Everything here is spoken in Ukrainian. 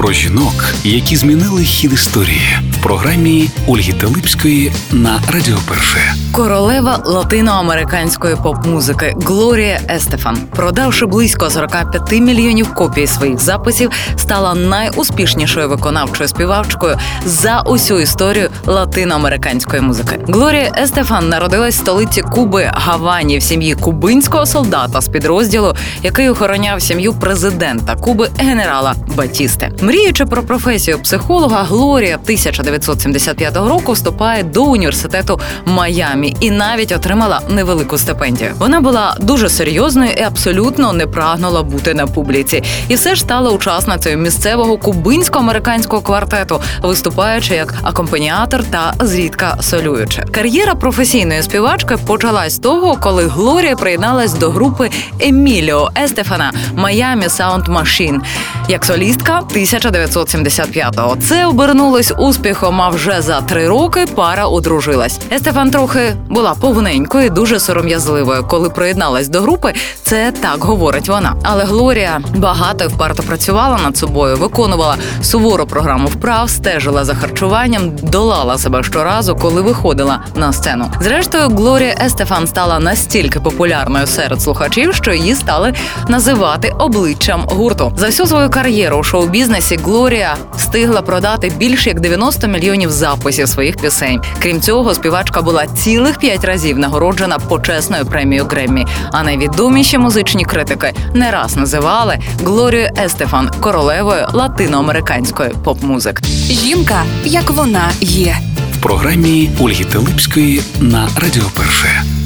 Про жінок, які змінили хід історії в програмі Ольги Телипської на Радіо Перше. Королева латиноамериканської поп-музики Глорія Естефан, продавши близько 45 мільйонів копій своїх записів, стала найуспішнішою виконавчою співачкою за усю історію латиноамериканської музики. Глорія Естефан народилась в столиці Куби Гавані в сім'ї кубинського солдата з підрозділу, який охороняв сім'ю президента Куби генерала Батісте. Мріючи про професію психолога, Глорія 1975 року вступає до університету Майамі і навіть отримала невелику стипендію. Вона була дуже серйозною і абсолютно не прагнула бути на публіці, і все ж стала учасницею місцевого кубинсько-американського квартету, виступаючи як акомпаніатор та зрідка солюючи. Кар'єра професійної співачки почалась з того, коли Глорія приєдналась до групи Еміліо Естефана Miami Sound Machine як солістка 1975-го. Це обернулось успіхом. А вже за три роки пара одружилась. Естефан трохи була повненькою, дуже сором'язливою. Коли приєдналась до групи, це так говорить вона. Але Глорія багато і вперто працювала над собою, виконувала сувору програму вправ, стежила за харчуванням, долала себе щоразу, коли виходила на сцену. Зрештою, Глорія Естефан стала настільки популярною серед слухачів, що її стали називати обличчям гурту. За всю свою кар'єру у шоу-бізнесі Глорія встигла продати більше як 90 мільйонів записів своїх пісень. Крім цього, співачка була цілих п'ять разів нагороджена почесною премією Греммі. А найвідоміші музичні критики не раз називали Глорію Естефан королевою латиноамериканської поп-музики. Жінка, як вона є. В програмі Ольги Телипської на Радіо Перше.